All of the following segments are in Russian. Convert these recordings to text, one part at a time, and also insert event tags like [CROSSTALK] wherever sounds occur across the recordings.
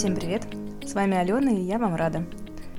Всем привет! С вами Алена, и я вам рада.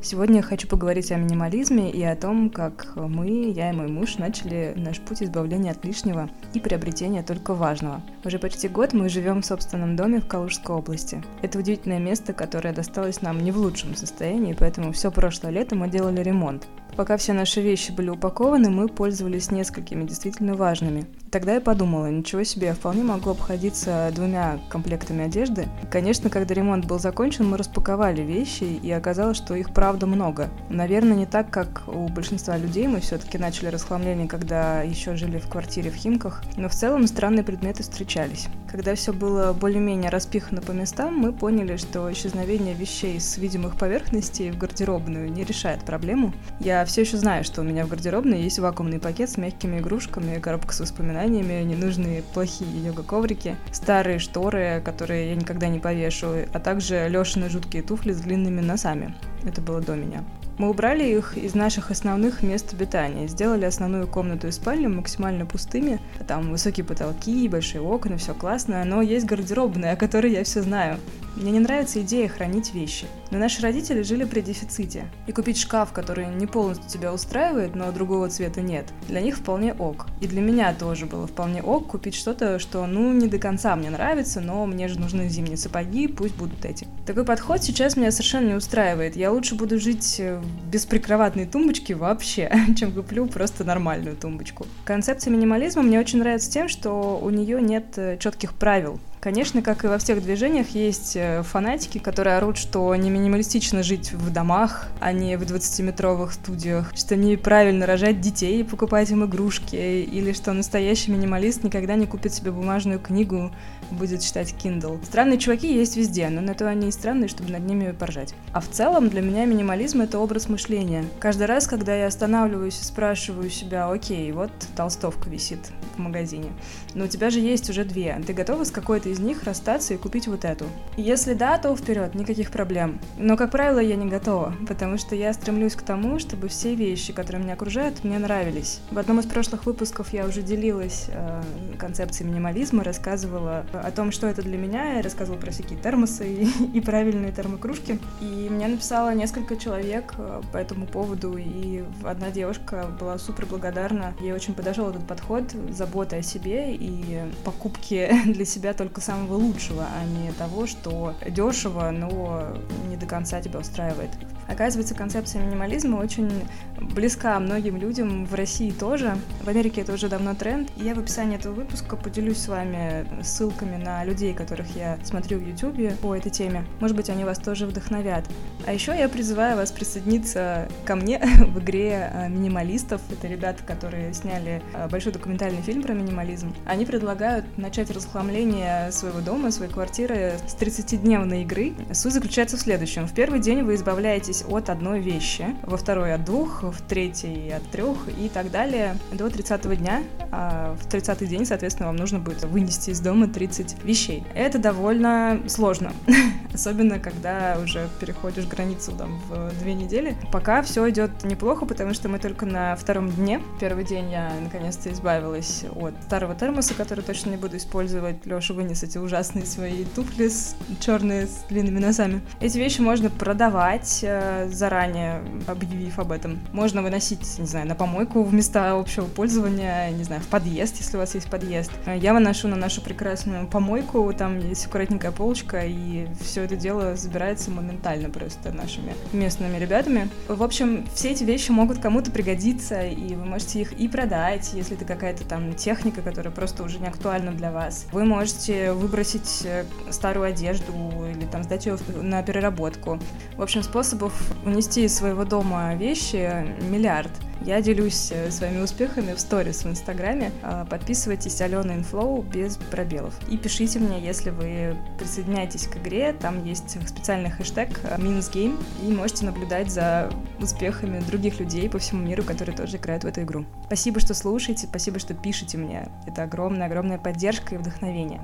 Сегодня я хочу поговорить о минимализме и о том, как мы, я и мой муж, начали наш путь избавления от лишнего и приобретения только важного. Уже почти год мы живем в собственном доме в Калужской области. Это удивительное место, которое досталось нам не в лучшем состоянии, поэтому все прошлое лето мы делали ремонт. Пока все наши вещи были упакованы, мы пользовались несколькими действительно важными. Тогда я подумала, ничего себе, я вполне могу обходиться двумя комплектами одежды. Конечно, когда ремонт был закончен, мы распаковали вещи, и оказалось, что их правда много. Наверное, не так, как у большинства людей, мы все-таки начали расхламление, когда еще жили в квартире в Химках, но в целом странные предметы встречались. Когда все было более-менее распихано по местам, мы поняли, что исчезновение вещей с видимых поверхностей в гардеробную не решает проблему. Я все еще знаю, что у меня в гардеробной есть вакуумный пакет с мягкими игрушками, коробка с воспоминаниями, воспоминаниями, ненужные плохие йога-коврики, старые шторы, которые я никогда не повешу, а также Лешины жуткие туфли с длинными носами. Это было до меня. Мы убрали их из наших основных мест обитания, сделали основную комнату и спальню максимально пустыми. Там высокие потолки, большие окна, все классно, но есть гардеробная, о которой я все знаю. Мне не нравится идея хранить вещи. Но наши родители жили при дефиците. И купить шкаф, который не полностью тебя устраивает, но другого цвета нет, для них вполне ок. И для меня тоже было вполне ок купить что-то, что ну не до конца мне нравится, но мне же нужны зимние сапоги, пусть будут эти. Такой подход сейчас меня совершенно не устраивает. Я лучше буду жить без прикроватной тумбочки вообще, [LAUGHS] чем куплю просто нормальную тумбочку. Концепция минимализма мне очень нравится тем, что у нее нет э, четких правил. Конечно, как и во всех движениях, есть э, фанатики, которые орут, что не минималистично жить в домах, а не в 20-метровых студиях, что неправильно рожать детей и покупать им игрушки, или что настоящий минималист никогда не купит себе бумажную книгу, будет читать Kindle. Странные чуваки есть везде, но на то они и странные, чтобы над ними поржать. А в целом для меня минимализм — это образ мышления. Каждый раз, когда я останавливаюсь и спрашиваю себя, окей, вот толстовка висит в магазине, но у тебя же есть уже две, ты готова с какой-то из них расстаться и купить вот эту. Если да, то вперед, никаких проблем. Но, как правило, я не готова, потому что я стремлюсь к тому, чтобы все вещи, которые меня окружают, мне нравились. В одном из прошлых выпусков я уже делилась э, концепцией минимализма, рассказывала о том, что это для меня, я рассказывала про всякие термосы и, [LAUGHS] и правильные термокружки. И мне написало несколько человек э, по этому поводу, и одна девушка была супер благодарна. Ей очень подошел этот подход, забота о себе и покупки [LAUGHS] для себя только самого лучшего, а не того, что дешево, но не до конца тебя устраивает. Оказывается, концепция минимализма очень близка многим людям в России тоже. В Америке это уже давно тренд. И я в описании этого выпуска поделюсь с вами ссылками на людей, которых я смотрю в YouTube по этой теме. Может быть, они вас тоже вдохновят. А еще я призываю вас присоединиться ко мне [LAUGHS] в игре э, минималистов. Это ребята, которые сняли э, большой документальный фильм про минимализм. Они предлагают начать расхламление своего дома, своей квартиры с 30-дневной игры. Суть заключается в следующем. В первый день вы избавляетесь от одной вещи, во второй от двух, в третий от трех и так далее до 30 дня. А в 30 день, соответственно, вам нужно будет вынести из дома 30 вещей. Это довольно сложно, [LAUGHS] особенно когда уже переходишь границу там в две недели. Пока все идет неплохо, потому что мы только на втором дне. Первый день я наконец-то избавилась от старого термоса, который точно не буду использовать. Леша вынес эти ужасные свои туфли с черные с длинными носами. Эти вещи можно продавать э, заранее, объявив об этом. Можно выносить, не знаю, на помойку в места общего пользования, не знаю, в подъезд, если у вас есть подъезд. Э, я выношу на нашу прекрасную помойку, там есть аккуратненькая полочка, и все это дело забирается моментально просто нашими местными ребятами. В общем, все эти вещи могут кому-то пригодиться, и вы можете их и продать, если это какая-то там техника, которая просто уже не актуальна для вас. Вы можете выбросить э, старую одежду или там сдать ее на переработку. В общем, способов унести из своего дома вещи миллиард. Я делюсь э, своими успехами в сторис в Инстаграме. А, подписывайтесь Алена in flow без пробелов. И пишите мне, если вы присоединяетесь к игре. Там есть специальный хэштег minusgame. И можете наблюдать за успехами других людей по всему миру, которые тоже играют в эту игру. Спасибо, что слушаете, спасибо, что пишете мне. Это огромная-огромная поддержка и вдохновение.